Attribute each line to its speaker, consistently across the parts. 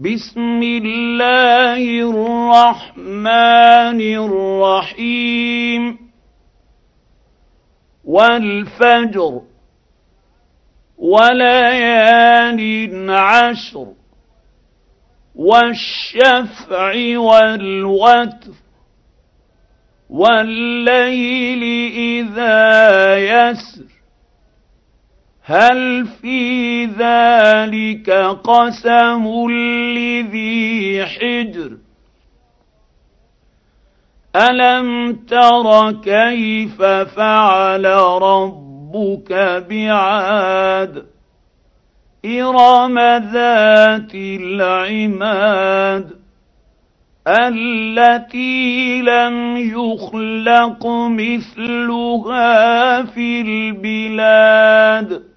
Speaker 1: بسم الله الرحمن الرحيم. والفجر وليال عشر والشفع والوتر والليل إذا يسر. هل في ذلك قسم لذي حجر؟ ألم تر كيف فعل ربك بعاد؟ إرم ذات العماد التي لم يخلق مثلها في البلاد.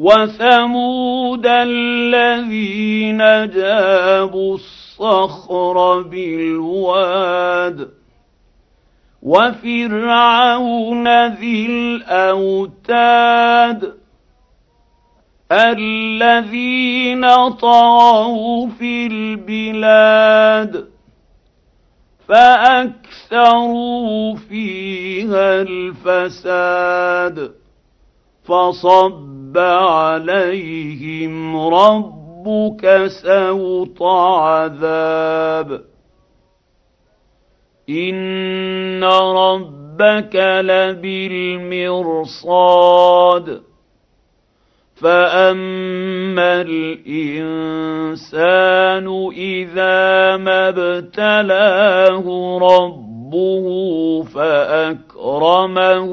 Speaker 1: وثمود الذين جابوا الصخر بالواد وفرعون ذي الأوتاد الذين طغوا في البلاد فأكثروا فيها الفساد فصب عليهم ربك سوط عذاب ان ربك لبالمرصاد فاما الانسان اذا ما ابتلاه ربه فاكرمه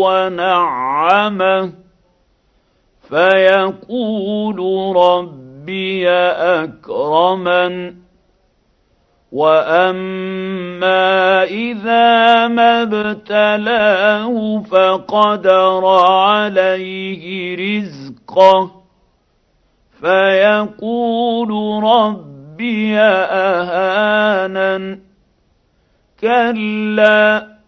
Speaker 1: ونعمه فيقول ربي اكرمن وأما إذا ما ابتلاه فقدر عليه رزقه. فيقول ربي اهانن كلا.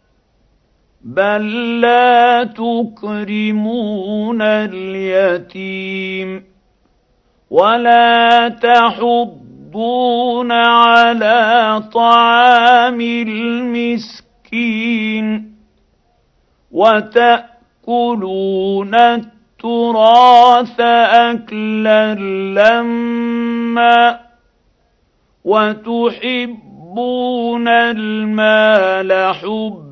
Speaker 1: بل لا تكرمون اليتيم ولا تحض يحضون على طعام المسكين وتاكلون التراث اكلا لما وتحبون المال حبا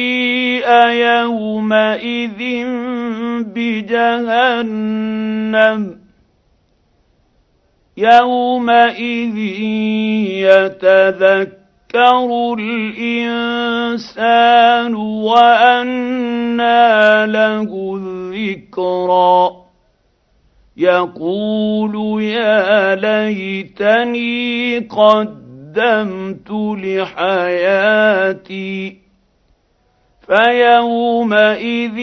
Speaker 1: يومئذ بجهنم يومئذ يتذكر الانسان وانى له الذكرى يقول يا ليتني قدمت لحياتي فيومئذ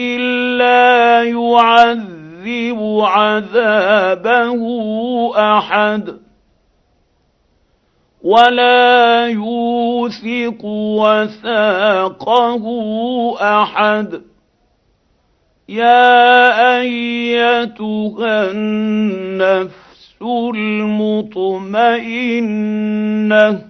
Speaker 1: لا يعذب عذابه أحد ولا يوثق وثاقه أحد يا أيتها النفس المطمئنة